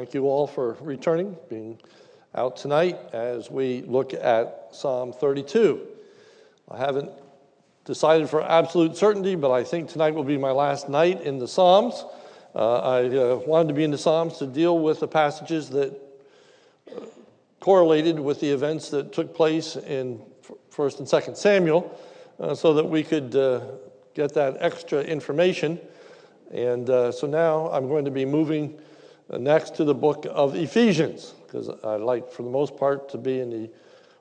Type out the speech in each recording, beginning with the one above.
Thank you all for returning, being out tonight as we look at Psalm 32. I haven't decided for absolute certainty, but I think tonight will be my last night in the Psalms. Uh, I uh, wanted to be in the Psalms to deal with the passages that correlated with the events that took place in 1st and 2nd Samuel uh, so that we could uh, get that extra information. And uh, so now I'm going to be moving next to the book of Ephesians, because I like, for the most part, to be in the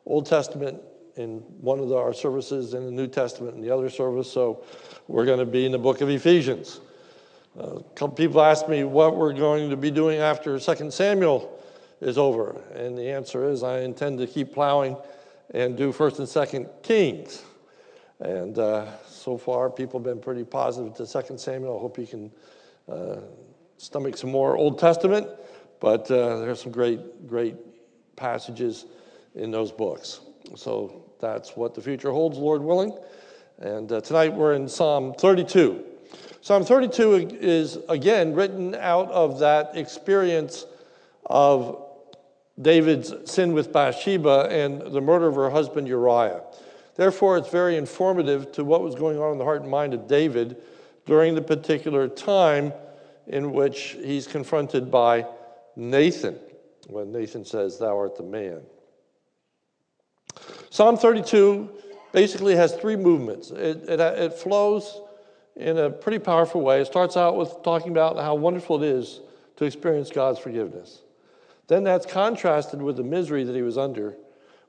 Old Testament in one of the, our services, in the New Testament in the other service. So we're going to be in the book of Ephesians. Uh, couple people asked me what we're going to be doing after 2 Samuel is over. And the answer is I intend to keep plowing and do 1st and 2nd Kings. And uh, so far, people have been pretty positive to 2 Samuel. I hope you can uh, stomach some more Old Testament, but uh, there's some great, great passages in those books. So that's what the future holds, Lord willing. And uh, tonight we're in Psalm 32. Psalm 32 is again written out of that experience of David's sin with Bathsheba and the murder of her husband Uriah. Therefore, it's very informative to what was going on in the heart and mind of David during the particular time in which he's confronted by Nathan when Nathan says, Thou art the man. Psalm 32 basically has three movements. It, it, it, flows in a pretty powerful way. It starts out with talking about how wonderful it is to experience God's forgiveness. Then that's contrasted with the misery that he was under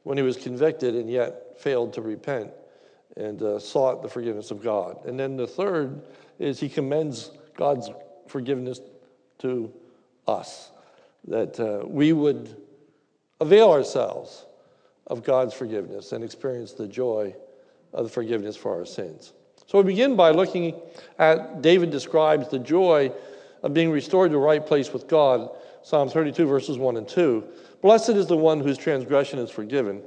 when he was convicted and yet failed to repent and uh, sought the forgiveness of God. And then the third is he commends God's forgiveness to us, that uh, we would avail ourselves of God's forgiveness and experience the joy of the forgiveness for our sins. So we begin by looking at David describes the joy of being restored to a right place with God. Psalm 32, verses 1 and 2. Blessed is the one whose transgression is forgiven,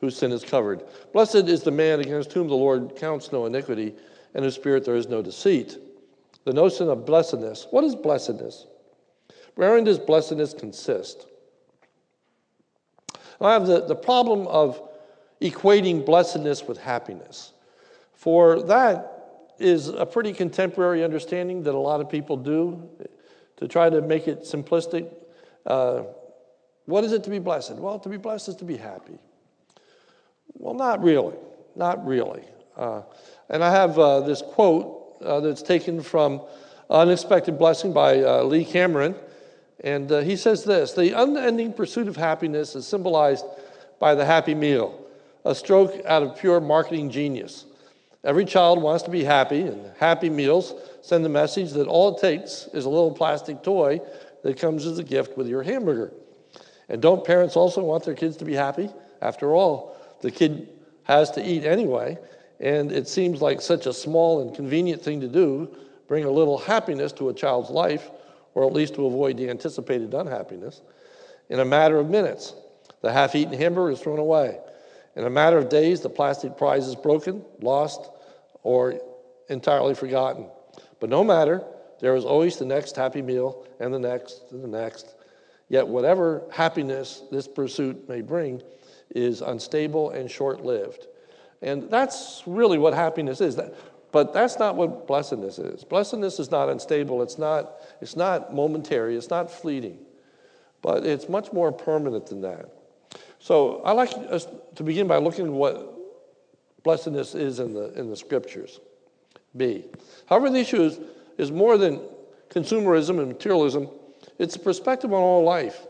whose sin is covered. Blessed is the man against whom the Lord counts no iniquity, and whose spirit there is no deceit the notion of blessedness. What is blessedness? Wherein does blessedness consist? I have the, the problem of equating blessedness with happiness. For that is a pretty contemporary understanding that a lot of people do to try to make it simplistic. Uh, what is it to be blessed? Well, to be blessed is to be happy. Well, not really. Not really. Uh, and I have uh, this quote uh, that's taken from Unexpected Blessing by uh, Lee Cameron. And uh, he says this The unending pursuit of happiness is symbolized by the Happy Meal, a stroke out of pure marketing genius. Every child wants to be happy, and Happy Meals send the message that all it takes is a little plastic toy that comes as a gift with your hamburger. And don't parents also want their kids to be happy? After all, the kid has to eat anyway, and it seems like such a small and convenient thing to do, bring a little happiness to a child's life, or at least to avoid the anticipated unhappiness. In a matter of minutes, the half eaten hamburger is thrown away. In a matter of days, the plastic prize is broken, lost, or entirely forgotten. But no matter, there is always the next happy meal, and the next, and the next. Yet, whatever happiness this pursuit may bring is unstable and short lived. And that's really what happiness is. But that's not what blessedness is. Blessedness is not unstable, it's not, it's not momentary, it's not fleeting, but it's much more permanent than that. So I like us to begin by looking at what blessedness is in the, in the scriptures. B. However, the issue is, is more than consumerism and materialism, it's a perspective on all life.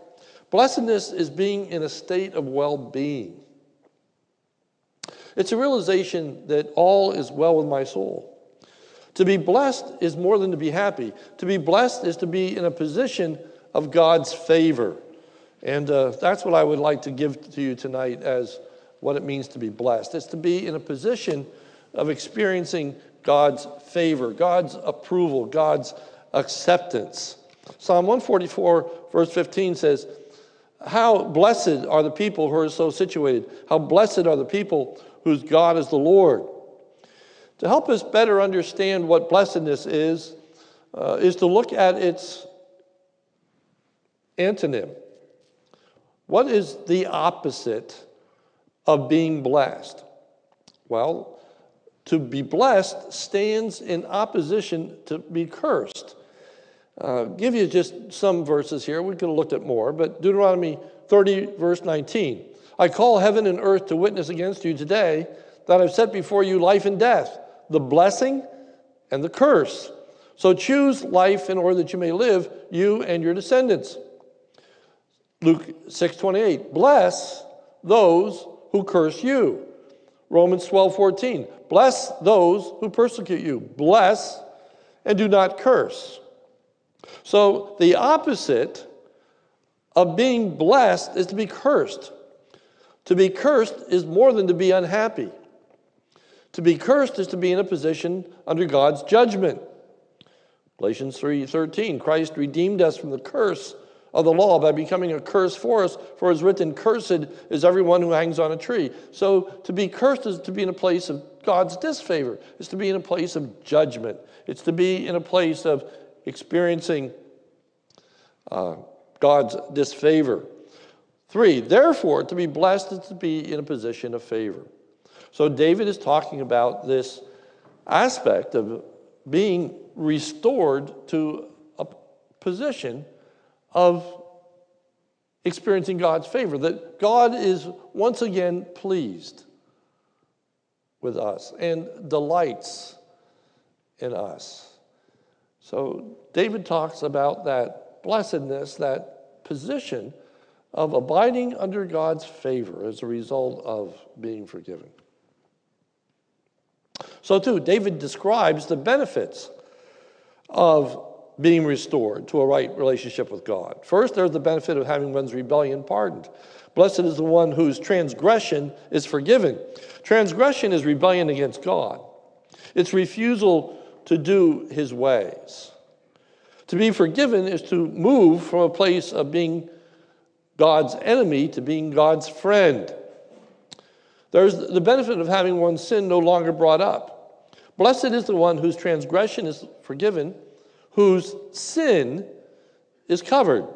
Blessedness is being in a state of well being. It's a realization that all is well with my soul. To be blessed is more than to be happy. To be blessed is to be in a position of God's favor. And uh, that's what I would like to give to you tonight as what it means to be blessed. It's to be in a position of experiencing God's favor, God's approval, God's acceptance. Psalm 144, verse 15 says, How blessed are the people who are so situated. How blessed are the people whose God is the Lord. To help us better understand what blessedness is, uh, is to look at its Antonym. What is the opposite of being blessed? Well, to be blessed stands in opposition to be cursed. Uh, give you just some verses here. We could have looked at more, but Deuteronomy 30, verse 19. I call heaven and earth to witness against you today that I've set before you life and death, the blessing and the curse. So choose life in order that you may live, you and your descendants. Luke 6:28. Bless those who curse you. Romans 12:14. Bless those who persecute you. Bless and do not curse. So the opposite of being blessed is to be cursed. To be cursed is more than to be unhappy. To be cursed is to be in a position under God's judgment. Galatians 3:13 Christ redeemed us from the curse of the law by becoming a curse for us for it is written cursed is everyone who hangs on a tree. So to be cursed is to be in a place of God's disfavor. It's to be in a place of judgment. It's to be in a place of experiencing uh, God's disfavor. Three, therefore, to be blessed is to be in a position of favor. So David is talking about this aspect of being restored to a position of experiencing God's favor, that God is once again pleased with us and delights in us. So David talks about that blessedness, that position of abiding under God's favor as a result of being forgiven. So, too, David describes the benefits of being restored to a right relationship with God. First, there's the benefit of having one's rebellion pardoned. Blessed is the one whose transgression is forgiven. Transgression is rebellion against God, it's refusal to do his ways. To be forgiven is to move from a place of being God's enemy to being God's friend. There's the benefit of having one's sin no longer brought up. Blessed is the one whose transgression is forgiven, whose sin is covered.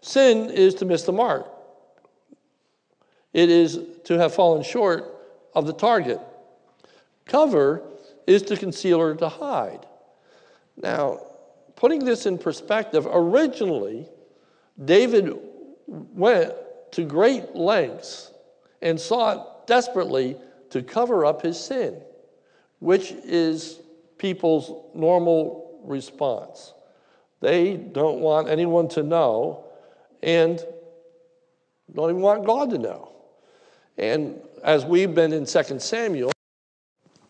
Sin is to miss the mark, it is to have fallen short of the target. Cover is to conceal or to hide. Now, putting this in perspective, originally, David went to great lengths and sought desperately to cover up his sin, which is people's normal response. They don't want anyone to know and don't even want God to know. And as we've been in 2 Samuel,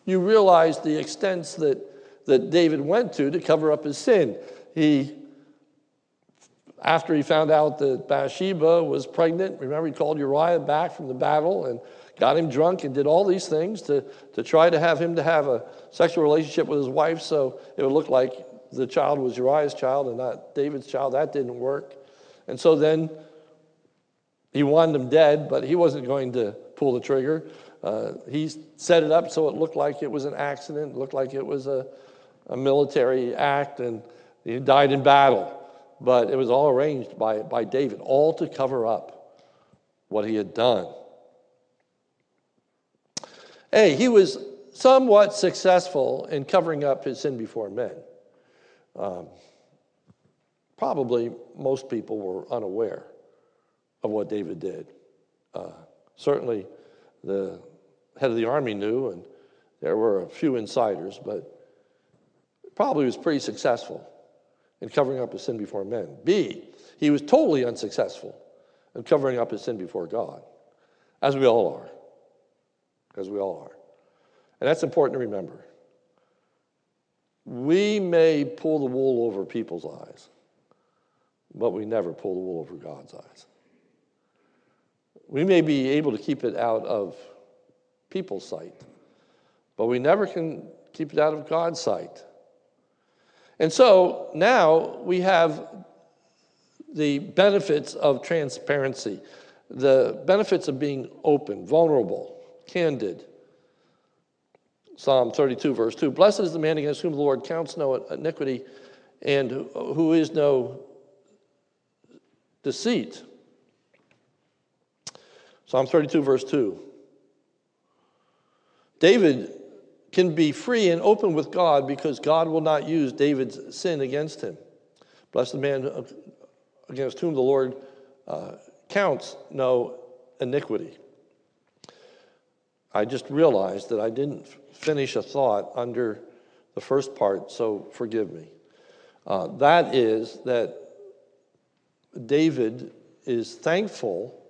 you realize the extents that, that David went to to cover up his sin. He after he found out that Bathsheba was pregnant, remember he called Uriah back from the battle and got him drunk and did all these things to, to try to have him to have a sexual relationship with his wife so it would look like the child was Uriah's child and not David's child. That didn't work. And so then he wanted him dead, but he wasn't going to pull the trigger. Uh, he set it up so it looked like it was an accident, looked like it was a, a military act, and he died in battle but it was all arranged by, by David, all to cover up what he had done. A, he was somewhat successful in covering up his sin before men. Um, probably most people were unaware of what David did. Uh, certainly, the head of the army knew, and there were a few insiders, but probably was pretty successful in covering up his sin before men. B, he was totally unsuccessful in covering up his sin before God, as we all are. As we all are. And that's important to remember. We may pull the wool over people's eyes, but we never pull the wool over God's eyes. We may be able to keep it out of people's sight, but we never can keep it out of God's sight. And so now we have the benefits of transparency, the benefits of being open, vulnerable, candid. Psalm 32, verse 2 Blessed is the man against whom the Lord counts no iniquity and who is no deceit. Psalm 32, verse 2. David can be free and open with God because God will not use David's sin against him. Blessed the man against whom the Lord uh, counts no iniquity. I just realized that I didn't finish a thought under the first part, so forgive me. Uh, that is that David is thankful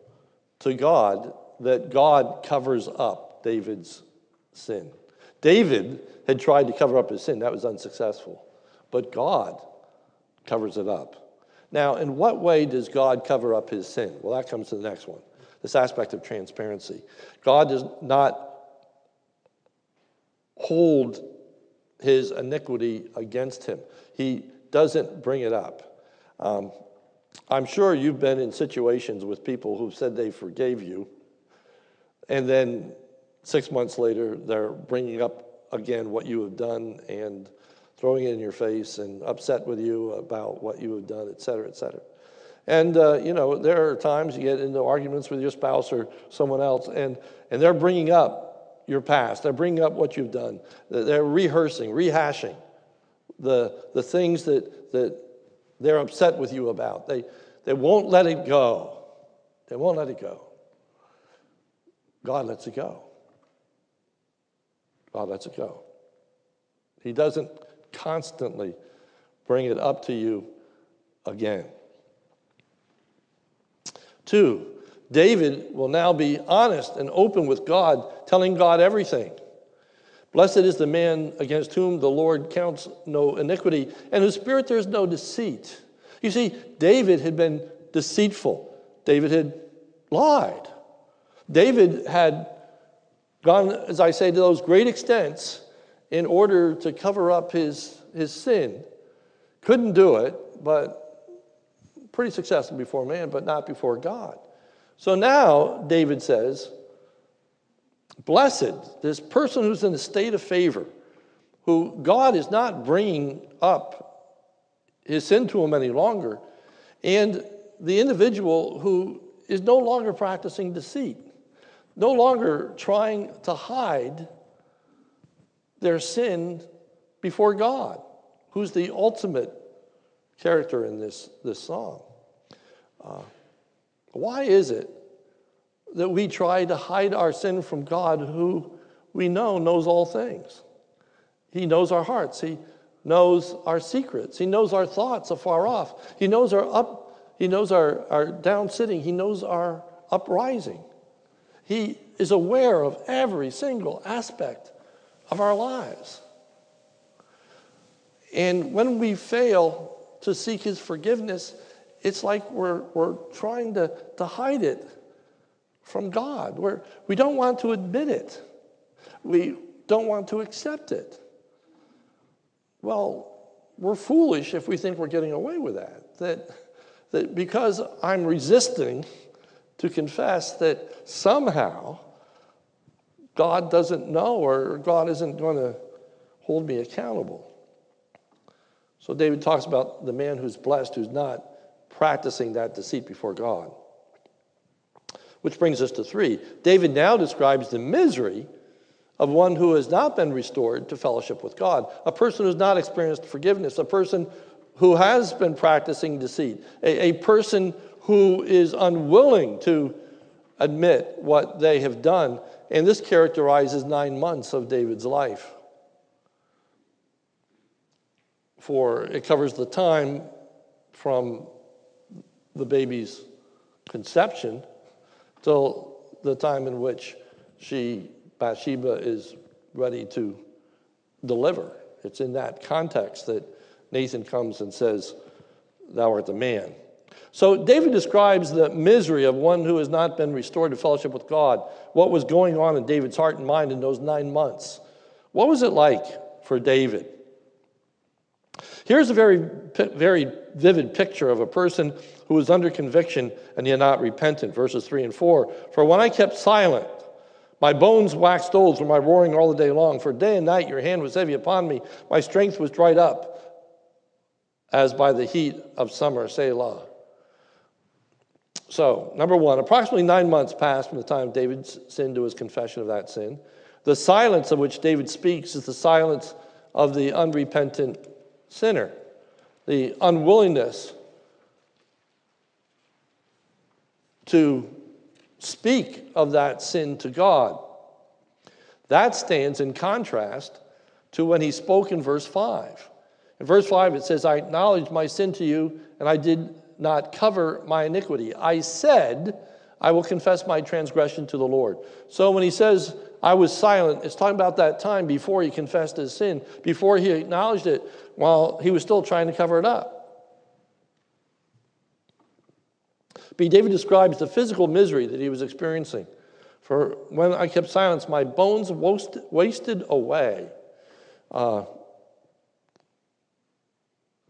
to God that God covers up David's sin. David had tried to cover up his sin, that was unsuccessful. But God covers it up. Now, in what way does God cover up his sin? Well, that comes to the next one this aspect of transparency. God does not hold his iniquity against him, he doesn't bring it up. Um, I'm sure you've been in situations with people who said they forgave you, and then six months later, they're bringing up again what you have done and throwing it in your face and upset with you about what you have done, et cetera, et cetera. And, uh, you know, there are times you get into arguments with your spouse or someone else, and, and they're bringing up your past. They're bringing up what you've done. They're rehearsing, rehashing the, the things that, that they're upset with you about. They, they won't let it go. They won't let it go. God lets it go. God lets it go. He doesn't constantly bring it up to you again. Two, David will now be honest and open with God, telling God everything. Blessed is the man against whom the Lord counts no iniquity, and whose spirit there is no deceit. You see, David had been deceitful. David had lied. David had gone, as I say, to those great extents in order to cover up his, his sin. Couldn't do it, but pretty successful before man, but not before God. So now, David says, Blessed, this person who's in a state of favor, who God is not bringing up his sin to him any longer, and the individual who is no longer practicing deceit, no longer trying to hide their sin before God, who's the ultimate character in this, this song. Uh, why is it that we try to hide our sin from God, who we know knows all things? He knows our hearts. He knows our secrets. He knows our thoughts afar off. He knows our up. He knows our, our down sitting. He knows our uprising. He is aware of every single aspect of our lives. And when we fail to seek his forgiveness, it's like we're, we're trying to, to hide it from God. We're, we don't want to admit it. We don't want to accept it. Well, we're foolish if we think we're getting away with that. That, that because I'm resisting to confess that somehow God doesn't know or God isn't going to hold me accountable. So David talks about the man who's blessed, who's not practicing that deceit before God. Which brings us to three. David now describes the misery of one who has not been restored to fellowship with God, a person who's not experienced forgiveness, a person who has been practicing deceit, a, a person who is unwilling to admit what they have done. And this characterizes nine months of David's life. For it covers the time from the baby's conception till the time in which she, Bathsheba, is ready to deliver. It's in that context that Nathan comes and says, Thou art the man. So David describes the misery of one who has not been restored to fellowship with God, what was going on in David's heart and mind in those nine months. What was it like for David? Here's a very, very vivid picture of a person who was under conviction and yet not repentant, verses 3 and 4. For when I kept silent, my bones waxed old from my roaring all the day long. For day and night your hand was heavy upon me. My strength was dried up as by the heat of summer, Selah. So, number one, approximately nine months passed from the time David sinned to his confession of that sin. The silence of which David speaks is the silence of the unrepentant sinner, the unwillingness to speak of that sin to God. That stands in contrast to when he spoke in verse 5. In verse 5, it says, I acknowledged my sin to you, and I did not cover my iniquity. I said, I will confess my transgression to the Lord. So when he says, I was silent, it's talking about that time before he confessed his sin, before he acknowledged it, while he was still trying to cover it up. B. David describes the physical misery that he was experiencing. For when I kept silence, my bones wasted away. Uh,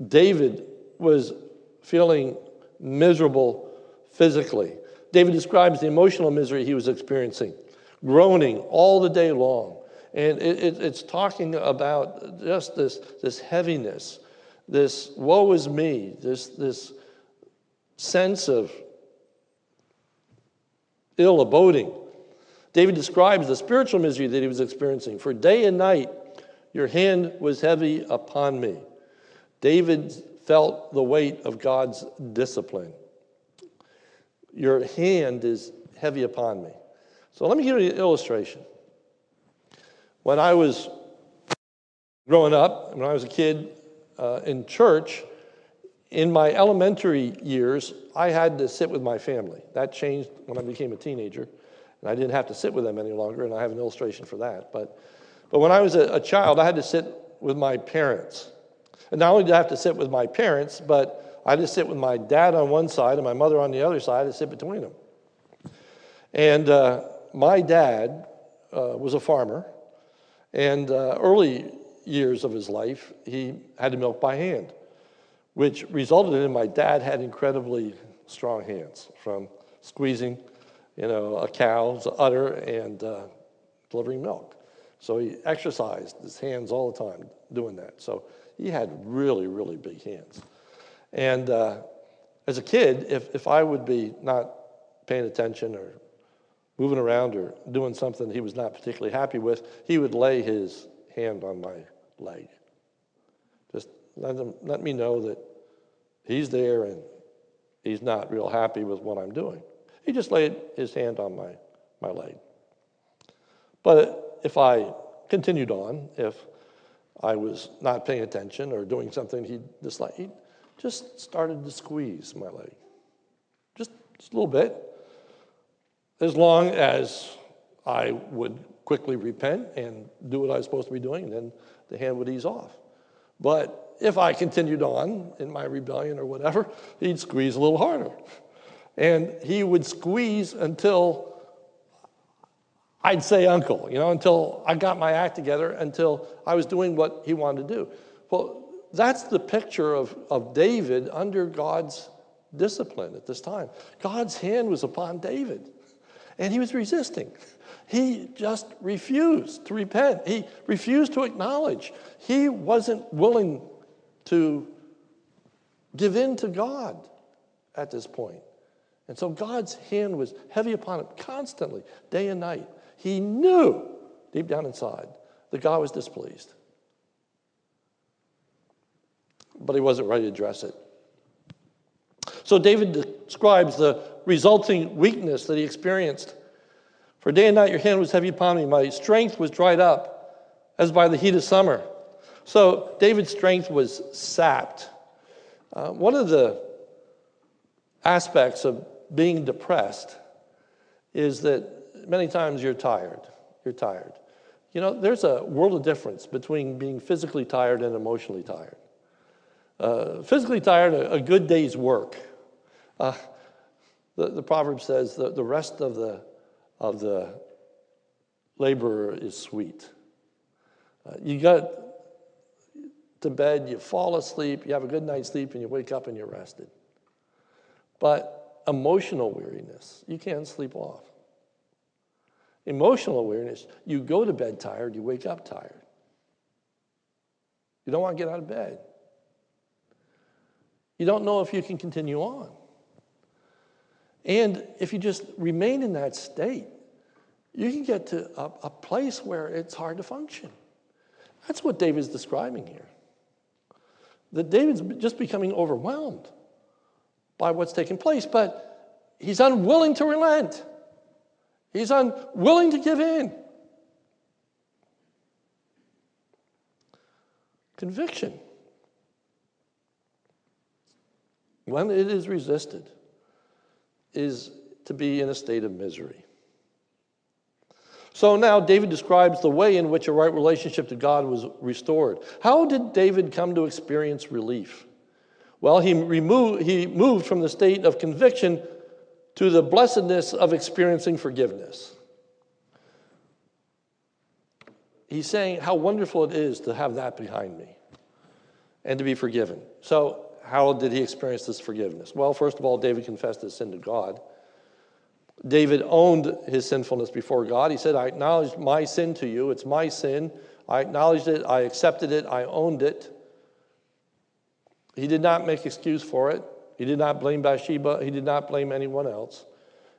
David was feeling miserable physically. David describes the emotional misery he was experiencing, groaning all the day long. And it, it, it's talking about just this, this heaviness, this woe is me, this, this sense of ill aboding. David describes the spiritual misery that he was experiencing. For day and night, your hand was heavy upon me. David felt the weight of God's discipline. Your hand is heavy upon me. So let me give you an illustration. When I was growing up, when I was a kid uh, in church, in my elementary years, I had to sit with my family. That changed when I became a teenager, and I didn't have to sit with them any longer, and I have an illustration for that. But, but when I was a, a child, I had to sit with my parents. And not only did I have to sit with my parents, but I just sit with my dad on one side and my mother on the other side and sit between them. And uh, my dad uh, was a farmer, and uh, early years of his life, he had to milk by hand, which resulted in my dad had incredibly strong hands from squeezing, you know, a cow's udder and uh, delivering milk. So he exercised his hands all the time doing that. So he had really, really big hands. And uh, as a kid, if, if I would be not paying attention or moving around or doing something he was not particularly happy with, he would lay his hand on my leg. Just let, him, let me know that he's there and he's not real happy with what I'm doing. He just laid his hand on my, my leg. But if I continued on, if I was not paying attention or doing something he disliked, he just started to squeeze my leg. Just, just a little bit. As long as I would quickly repent and do what I was supposed to be doing, then the hand would ease off. But if I continued on in my rebellion or whatever, he'd squeeze a little harder. And he would squeeze until I'd say uncle, you know, until I got my act together, until I was doing what he wanted to do. Well, that's the picture of, of David under God's discipline at this time. God's hand was upon David, and he was resisting. He just refused to repent. He refused to acknowledge. He wasn't willing to give in to God at this point. And so God's hand was heavy upon him constantly, day and night. He knew deep down inside that God was displeased. But he wasn't ready to address it. So David describes the resulting weakness that he experienced. For day and night your hand was heavy upon me, my strength was dried up as by the heat of summer. So David's strength was sapped. Uh, one of the aspects of being depressed is that many times you're tired. You're tired. You know, there's a world of difference between being physically tired and emotionally tired. Uh, physically tired, a, a, good day's work. Uh, the, the proverb says the rest of the, of the laborer is sweet. Uh, you got to bed, you fall asleep, you have a good night's sleep, and you wake up and you're rested. But emotional weariness, you can't sleep off. Emotional awareness, you go to bed tired, you wake up tired. You don't want to get out of bed. You don't know if you can continue on. And if you just remain in that state, you can get to a, a place where it's hard to function. That's what David's describing here. That David's just becoming overwhelmed by what's taking place, but he's unwilling to relent. He's unwilling to give in. Conviction. When it is resisted, is to be in a state of misery. So now David describes the way in which a right relationship to God was restored. How did David come to experience relief? Well, he, removed, he moved from the state of conviction to the blessedness of experiencing forgiveness. He's saying how wonderful it is to have that behind me and to be forgiven. So, how did he experience this forgiveness? Well, first of all, David confessed his sin to God. David owned his sinfulness before God. He said, I acknowledge my sin to you. It's my sin. I acknowledged it. I accepted it. I owned it. He did not make excuse for it. He did not blame Bathsheba. He did not blame anyone else.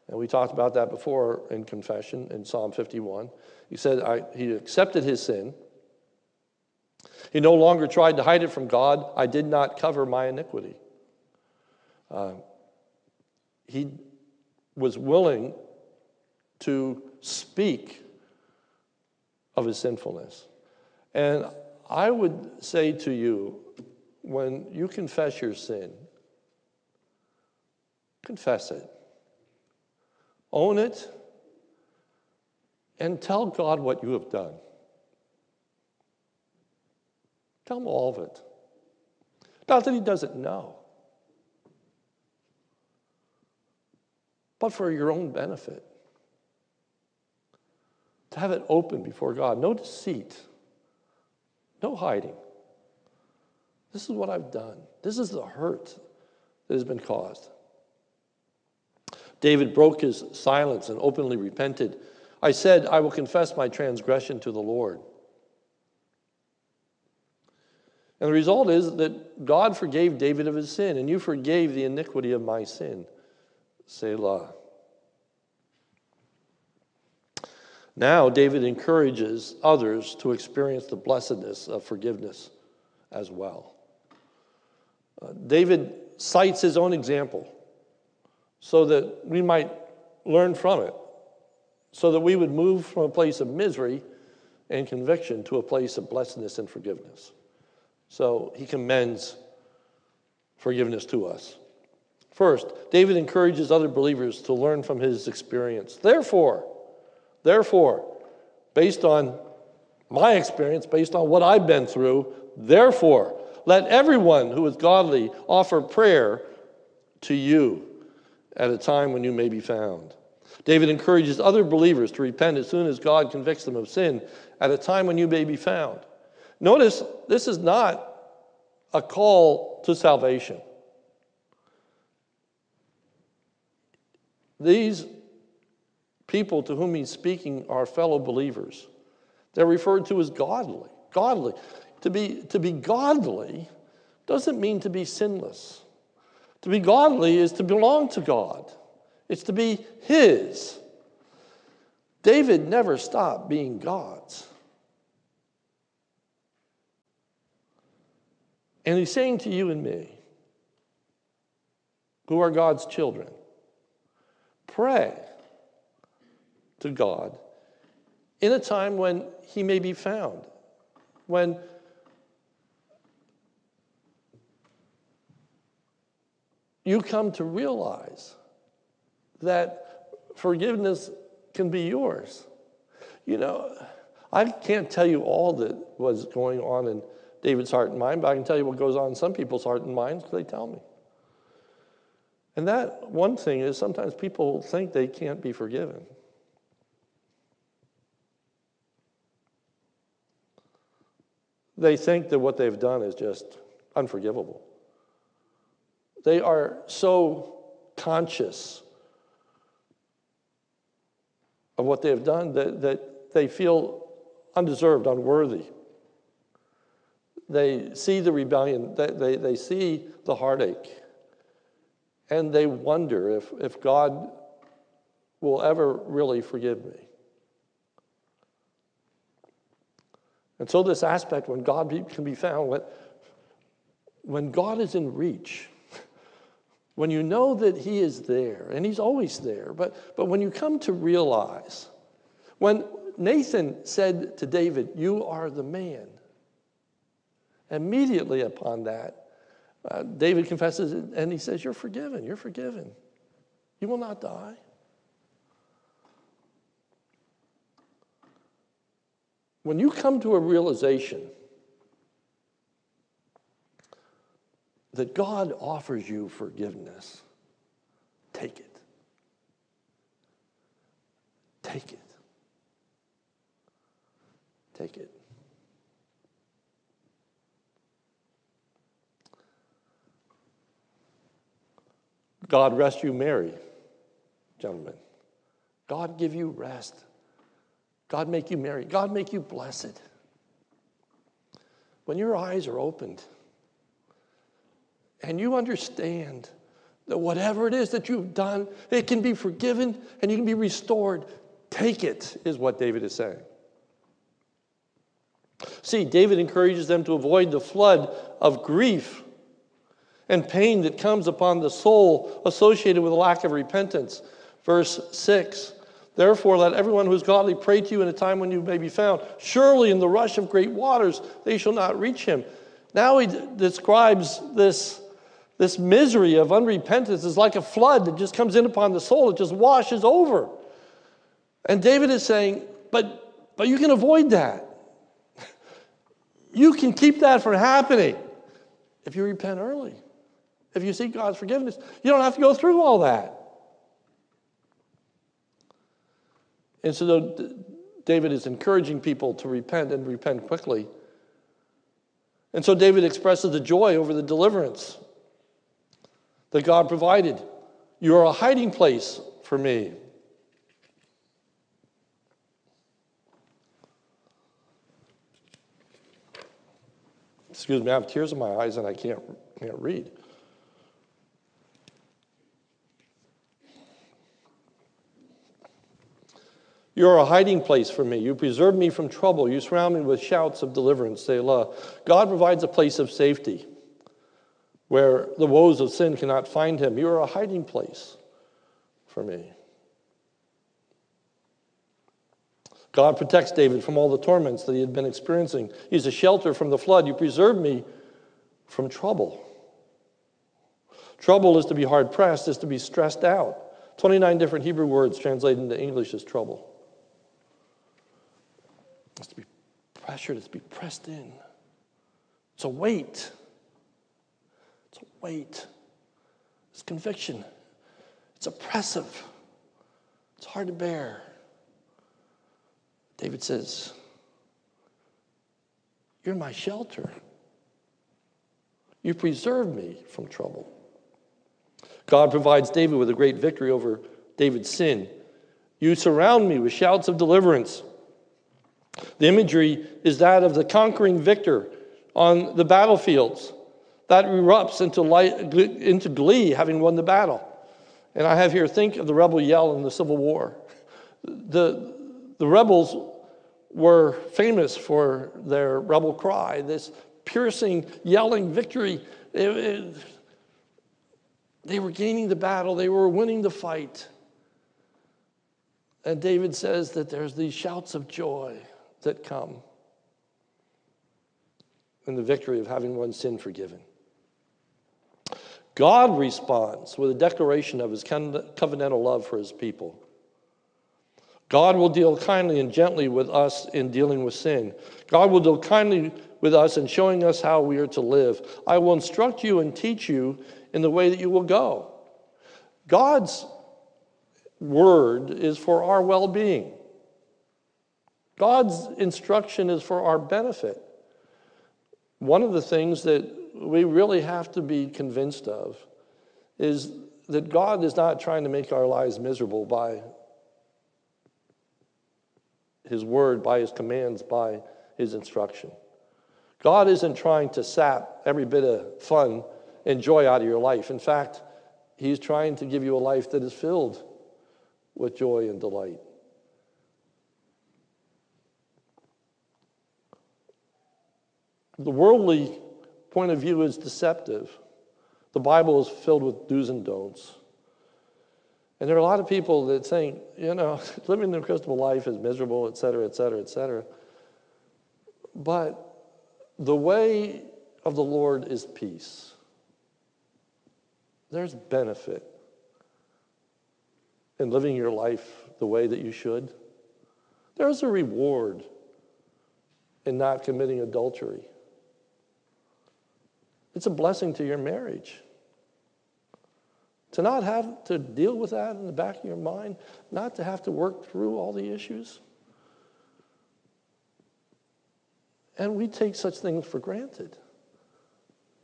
And we talked about that before in confession in Psalm 51. He said he accepted his sin. He no longer tried to hide it from God. I did not cover my iniquity. Uh, he was willing to speak of his sinfulness. And I would say to you, when you confess your sin, confess it, own it, and tell God what you have done. Tell him all of it. Not that he doesn't know, but for your own benefit. To have it open before God, no deceit, no hiding. This is what I've done. This is the hurt that has been caused. David broke his silence and openly repented. I said, I will confess my transgression to the Lord. And the result is that God forgave David of his sin, and you forgave the iniquity of my sin. Selah. Now, David encourages others to experience the blessedness of forgiveness as well. Uh, David cites his own example so that we might learn from it, so that we would move from a place of misery and conviction to a place of blessedness and forgiveness. So he commends forgiveness to us. First, David encourages other believers to learn from his experience. Therefore, therefore, based on my experience, based on what I've been through, therefore, let everyone who is godly offer prayer to you at a time when you may be found. David encourages other believers to repent as soon as God convicts them of sin at a time when you may be found. Notice this is not a call to salvation. These people to whom he's speaking are fellow believers. They're referred to as godly. Godly. To be, to be godly doesn't mean to be sinless. To be godly is to belong to God, it's to be His. David never stopped being God's. And he's saying to you and me, who are God's children, pray to God in a time when he may be found, when you come to realize that forgiveness can be yours. You know, I can't tell you all that was going on in David's heart and mind, but I can tell you what goes on in some people's heart and minds because they tell me. And that one thing is sometimes people think they can't be forgiven. They think that what they've done is just unforgivable. They are so conscious of what they have done that, that they feel undeserved, unworthy. They see the rebellion, they, they, they see the heartache, and they wonder if, if God will ever really forgive me. And so, this aspect, when God can be found, when, when God is in reach, when you know that He is there, and He's always there, but, but when you come to realize, when Nathan said to David, You are the man, immediately upon that, uh, David confesses and he says, You're forgiven, you're forgiven. You will not die. When you come to a realization that God offers you forgiveness, take it. Take it. Take it. God rest you merry, gentlemen. God give you rest. God make you merry. God make you blessed. When your eyes are opened and you understand that whatever it is that you've done, it can be forgiven and you can be restored. Take it, is what David is saying. See, David encourages them to avoid the flood of grief and pain that comes upon the soul associated with a lack of repentance. Verse 6 Therefore, let everyone who is godly pray to you in a time when you may be found. Surely, in the rush of great waters, they shall not reach him. Now he describes this, this misery of unrepentance is like a flood that just comes in upon the soul, it just washes over. And David is saying, but, but you can avoid that. You can keep that from happening if you repent early, if you seek God's forgiveness. You don't have to go through all that. And so David is encouraging people to repent and repent quickly. And so David expresses the joy over the deliverance that God provided. You are a hiding place for me. Excuse me, I have tears in my eyes and I can't, can't read. You are a hiding place for me. You preserve me from trouble. You surround me with shouts of deliverance, Selah. God provides a place of safety where the woes of sin cannot find him. You are a hiding place for me. God protects David from all the torments that he had been experiencing. He's a shelter from the flood. You preserve me from trouble. Trouble is to be hard pressed, is to be stressed out. 29 different Hebrew words translated into English as trouble. It's to be pressured, it's to be pressed in. It's a weight. Weight. It's conviction. It's oppressive. It's hard to bear. David says, You're my shelter. You preserve me from trouble. God provides David with a great victory over David's sin. You surround me with shouts of deliverance. The imagery is that of the conquering victor on the battlefields that erupts into, light, into glee having won the battle. And I have here, think of the rebel yell in the Civil War. The, the rebels were famous for their rebel cry, this piercing, yelling victory. It, it, they were gaining the battle, they were winning the fight. And David says that there's these shouts of joy that come in the victory of having one's sin forgiven. God responds with a declaration of his covenantal love for his people. God will deal kindly and gently with us in dealing with sin. God will deal kindly with us in showing us how we are to live. I will instruct you and teach you in the way that you will go. God's word is for our well being. God's instruction is for our benefit. One of the things that we really have to be convinced of is that God is not trying to make our lives miserable by His word, by His commands, by His instruction. God isn't trying to sap every bit of fun and joy out of your life. In fact, He's trying to give you a life that is filled with joy and delight. The worldly point of view is deceptive. The Bible is filled with do's and don'ts. And there are a lot of people that think, you know, living the Christian life is miserable, et cetera, et cetera, et cetera. But the way of the Lord is peace. There's benefit in living your life the way that you should. There's a reward in not committing adultery. It's a blessing to your marriage. To not have to deal with that in the back of your mind, not to have to work through all the issues. And we take such things for granted.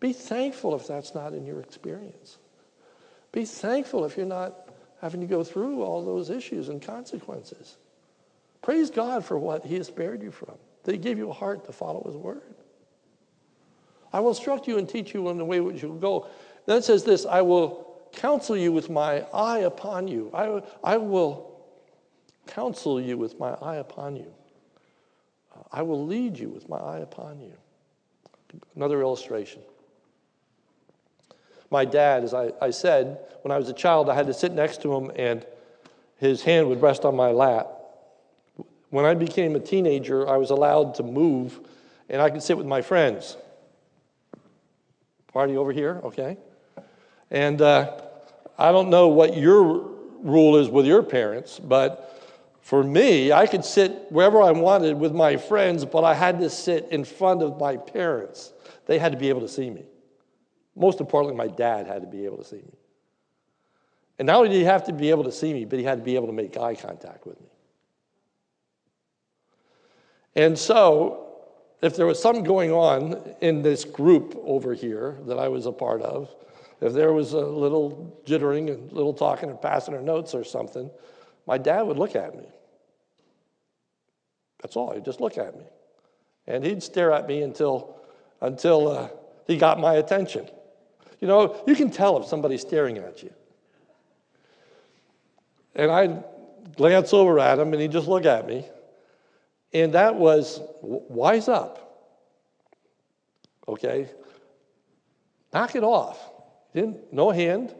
Be thankful if that's not in your experience. Be thankful if you're not having to go through all those issues and consequences. Praise God for what He has spared you from, that He gave you a heart to follow His word. I will instruct you and teach you in the way which you will go. Then it says this I will counsel you with my eye upon you. I, I will counsel you with my eye upon you. Uh, I will lead you with my eye upon you. Another illustration. My dad, as I, I said, when I was a child, I had to sit next to him and his hand would rest on my lap. When I became a teenager, I was allowed to move and I could sit with my friends. Party over here, okay? And uh, I don't know what your rule is with your parents, but for me, I could sit wherever I wanted with my friends, but I had to sit in front of my parents. They had to be able to see me. Most importantly, my dad had to be able to see me. And not only did he have to be able to see me, but he had to be able to make eye contact with me. And so, if there was something going on in this group over here that I was a part of, if there was a little jittering and little talking and passing of notes or something, my dad would look at me. That's all. He'd just look at me. And he'd stare at me until, until uh, he got my attention. You know, you can tell if somebody's staring at you. And I'd glance over at him and he'd just look at me. And that was wise up. Okay? Knock it off. Didn't, no hand,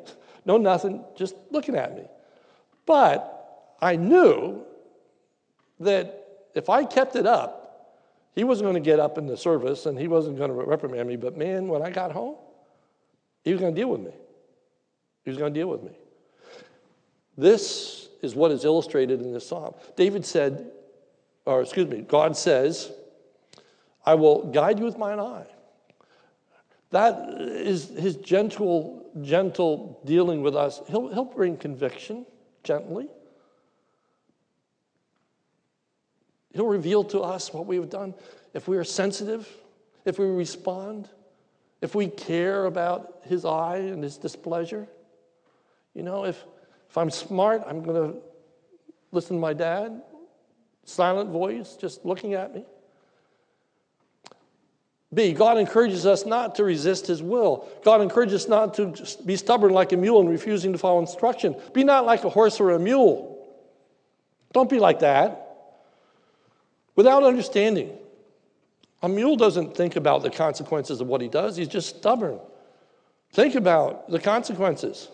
no nothing, just looking at me. But I knew that if I kept it up, he wasn't going to get up in the service and he wasn't going to reprimand me. But man, when I got home, he was going to deal with me. He was going to deal with me. This is what is illustrated in this psalm. David said, or excuse me, God says, I will guide you with mine eye. That is his gentle, gentle dealing with us. He'll, he'll bring conviction gently. He'll reveal to us what we have done. If we are sensitive, if we respond, if we care about his eye and his displeasure. You know, if, if I'm smart, I'm going to listen to my dad, silent voice, just looking at me. B, God encourages us not to resist his will. God encourages us not to be stubborn like a mule and refusing to follow instruction. Be not like a horse or a mule. Don't be like that without understanding. A mule doesn't think about the consequences of what he does, he's just stubborn. Think about the consequences.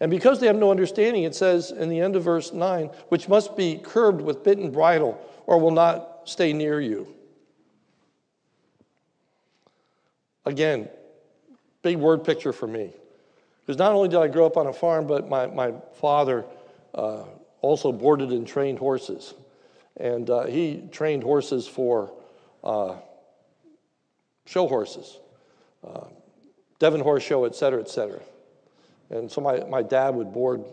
And because they have no understanding, it says in the end of verse 9, which must be curbed with bit and bridle, or will not stay near you. Again, big word picture for me. Because not only did I grow up on a farm, but my, my father uh, also boarded and trained horses. And uh, he trained horses for uh, show horses, uh, Devon Horse Show, et cetera, et cetera. And so my, my dad would board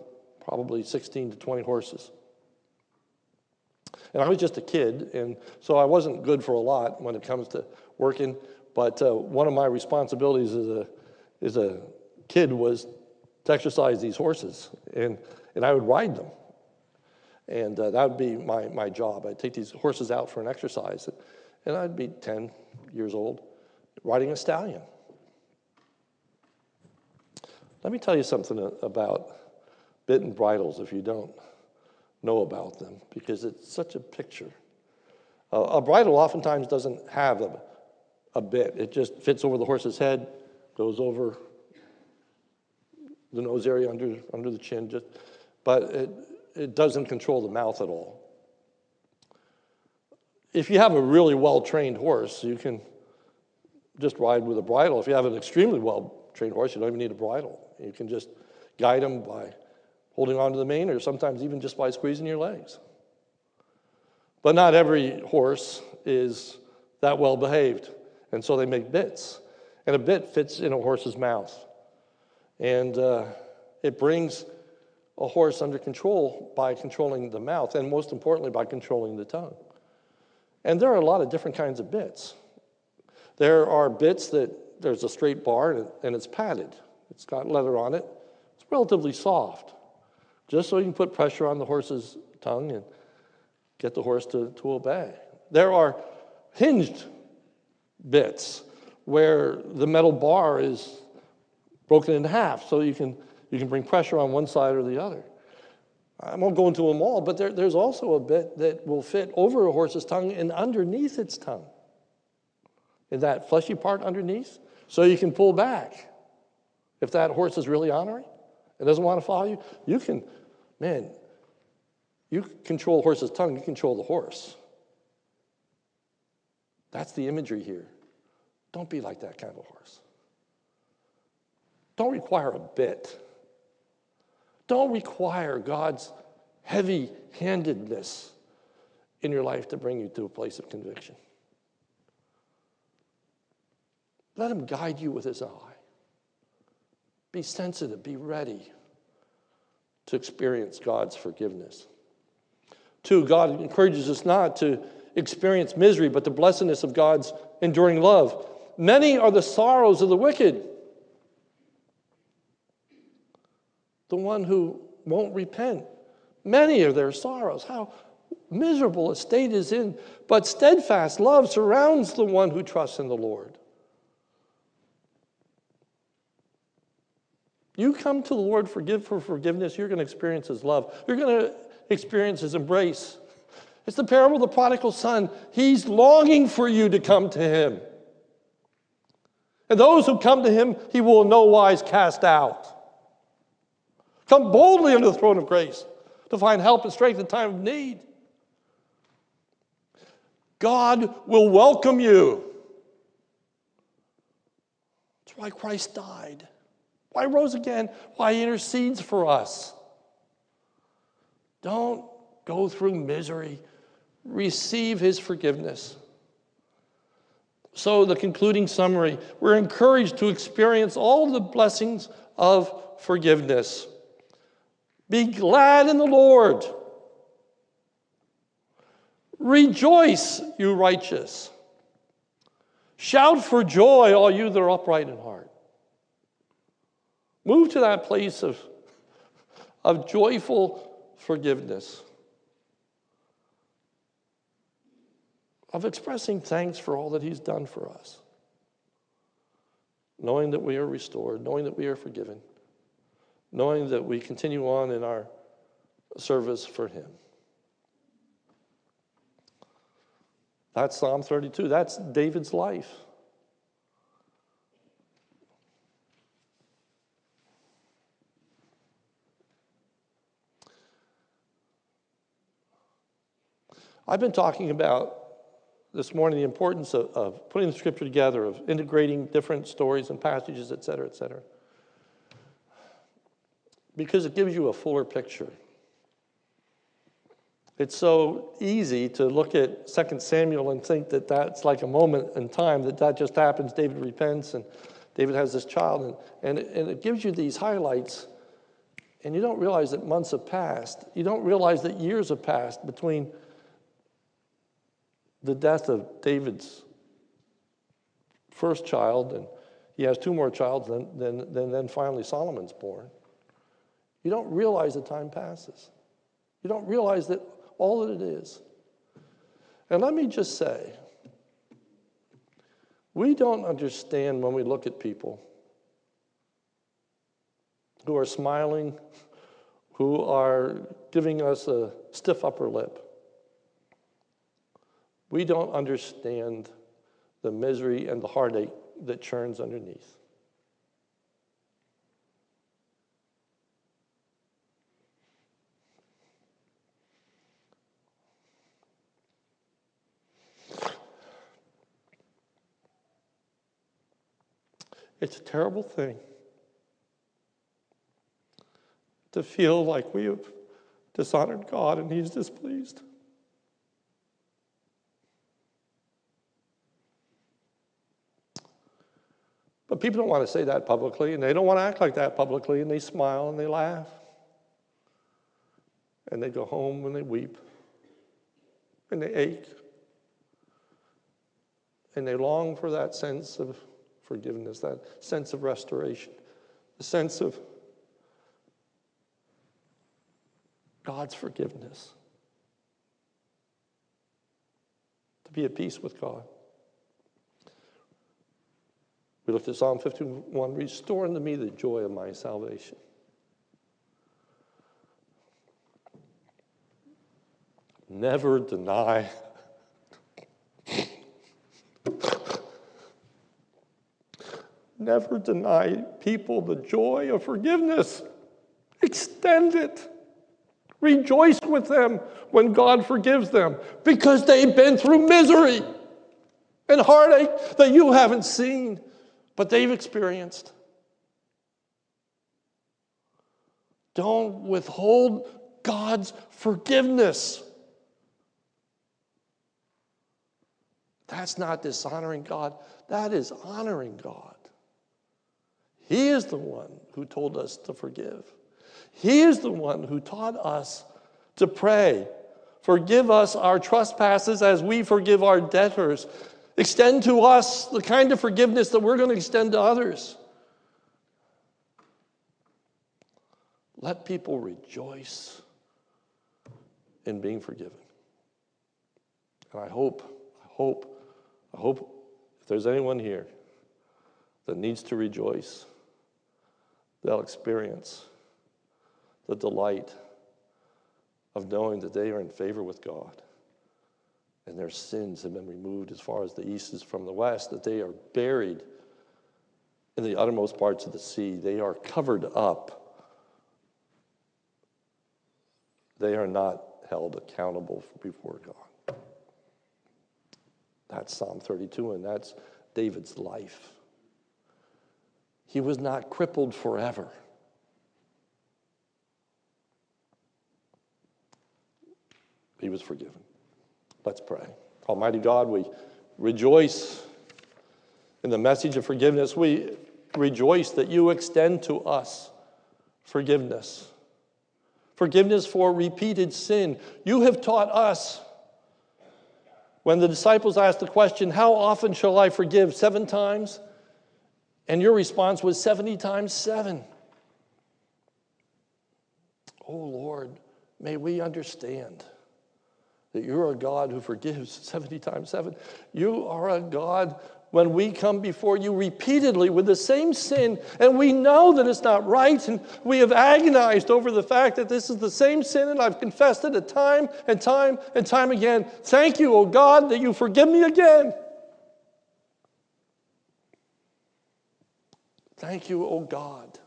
probably 16 to 20 horses. And I was just a kid, and so I wasn't good for a lot when it comes to working. But uh, one of my responsibilities as a, as a kid was to exercise these horses, and, and I would ride them. And uh, that would be my, my job. I'd take these horses out for an exercise, and I'd be 10 years old riding a stallion. Let me tell you something about bit and bridles if you don't know about them, because it's such a picture. A bridle oftentimes doesn't have a, a bit, it just fits over the horse's head, goes over the nose area under, under the chin, just, but it, it doesn't control the mouth at all. If you have a really well trained horse, you can just ride with a bridle. If you have an extremely well trained horse, you don't even need a bridle. You can just guide them by holding on to the mane or sometimes even just by squeezing your legs. But not every horse is that well behaved, and so they make bits. And a bit fits in a horse's mouth. And uh, it brings a horse under control by controlling the mouth, and most importantly, by controlling the tongue. And there are a lot of different kinds of bits. There are bits that there's a straight bar and it's padded, it's got leather on it, it's relatively soft, just so you can put pressure on the horse's tongue and get the horse to, to obey. There are hinged bits where the metal bar is broken in half so you can, you can bring pressure on one side or the other. I won't go into them all, but there, there's also a bit that will fit over a horse's tongue and underneath its tongue, in that fleshy part underneath, so you can pull back. If that horse is really honoring and doesn't want to follow you, you can, man, you control a horse's tongue, you control the horse. That's the imagery here. Don't be like that kind of horse. Don't require a bit. Don't require God's heavy handedness in your life to bring you to a place of conviction. Let Him guide you with His eye. Be sensitive, be ready to experience God's forgiveness. Two, God encourages us not to experience misery, but the blessedness of God's enduring love. Many are the sorrows of the wicked. the one who won't repent. Many are their sorrows. How miserable a state is in, but steadfast love surrounds the one who trusts in the Lord. You come to the Lord forgive for forgiveness, you're going to experience his love. You're going to experience his embrace. It's the parable of the prodigal son. He's longing for you to come to him. And those who come to him, he will in no wise cast out. Come boldly under the throne of grace to find help and strength in time of need. God will welcome you. That's why Christ died. Why rose again? Why he intercedes for us. Don't go through misery. Receive his forgiveness. So, the concluding summary we're encouraged to experience all the blessings of forgiveness. Be glad in the Lord. Rejoice, you righteous. Shout for joy, all you that are upright in heart. Move to that place of, of joyful forgiveness, of expressing thanks for all that He's done for us, knowing that we are restored, knowing that we are forgiven knowing that we continue on in our service for Him. That's Psalm 32. That's David's life. I've been talking about this morning the importance of, of, putting the scripture together, of integrating different stories and passages, et cetera, et cetera because it gives you a fuller picture. It's so easy to look at 2 Samuel and think that that's like a moment in time, that that just happens. David repents and David has this child, and, and, it, and it gives you these highlights, and you don't realize that months have passed. You don't realize that years have passed between the death of David's first child, and he has two more children, then, then, then, then finally Solomon's born. You don't realize the time passes. You don't realize that all that it is. And let me just say, we don't understand when we look at people who are smiling, who are giving us a stiff upper lip. We don't understand the misery and the heartache that churns underneath. It's a terrible thing to feel like we have dishonored God and He's displeased. People don't want to say that publicly, and they don't want to act like that publicly, and they smile and they laugh. And they go home and they weep, and they ache, and they long for that sense of forgiveness, that sense of restoration, the sense of God's forgiveness, to be at peace with God. We looked at Psalm 51 Restore unto me the joy of my salvation. Never deny Never deny people the joy of forgiveness. Extend it. Rejoice with them when God forgives them because they've been through misery and heartache that you haven't seen, but they've experienced. Don't withhold God's forgiveness. That's not dishonoring God, that is honoring God. He is the one who told us to forgive. He is the one who taught us to pray. Forgive us our trespasses as we forgive our debtors. Extend to us the kind of forgiveness that we're going to extend to others. Let people rejoice in being forgiven. And I hope, I hope, I hope if there's anyone here that needs to rejoice, they'll experience the delight of knowing that they are in favor with God and their sins have been removed as far as the east is from the west, that they are buried in the uttermost parts of the sea. They are covered up. They are not held accountable before God. That's Psalm 32, and that's David's life. He was not crippled forever. He was forgiven. Let's pray. Almighty God, we rejoice in the message of forgiveness. We rejoice that you extend to us forgiveness. Forgiveness for repeated sin. You have taught us. When the disciples asked the question, How often shall I forgive? Seven times? And your response was 70 times seven. Oh Lord, may we understand that you're a God who forgives 70 times seven. You are a God when we come before you repeatedly with the same sin and we know that it's not right and we have agonized over the fact that this is the same sin and I've confessed it a time and time and time again. Thank you, oh God, that you forgive me again. Thank you, oh God,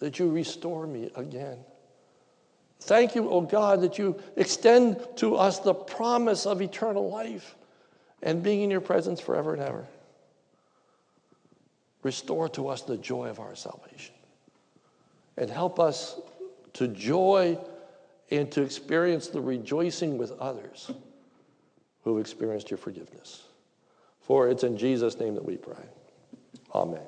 that you restore me again. Thank you, oh God, that you extend to us the promise of eternal life and being in your presence forever and ever. Restore to us the joy of our salvation and help us to joy and to experience the rejoicing with others who have experienced your forgiveness. For it's in Jesus' name that we pray. Amen.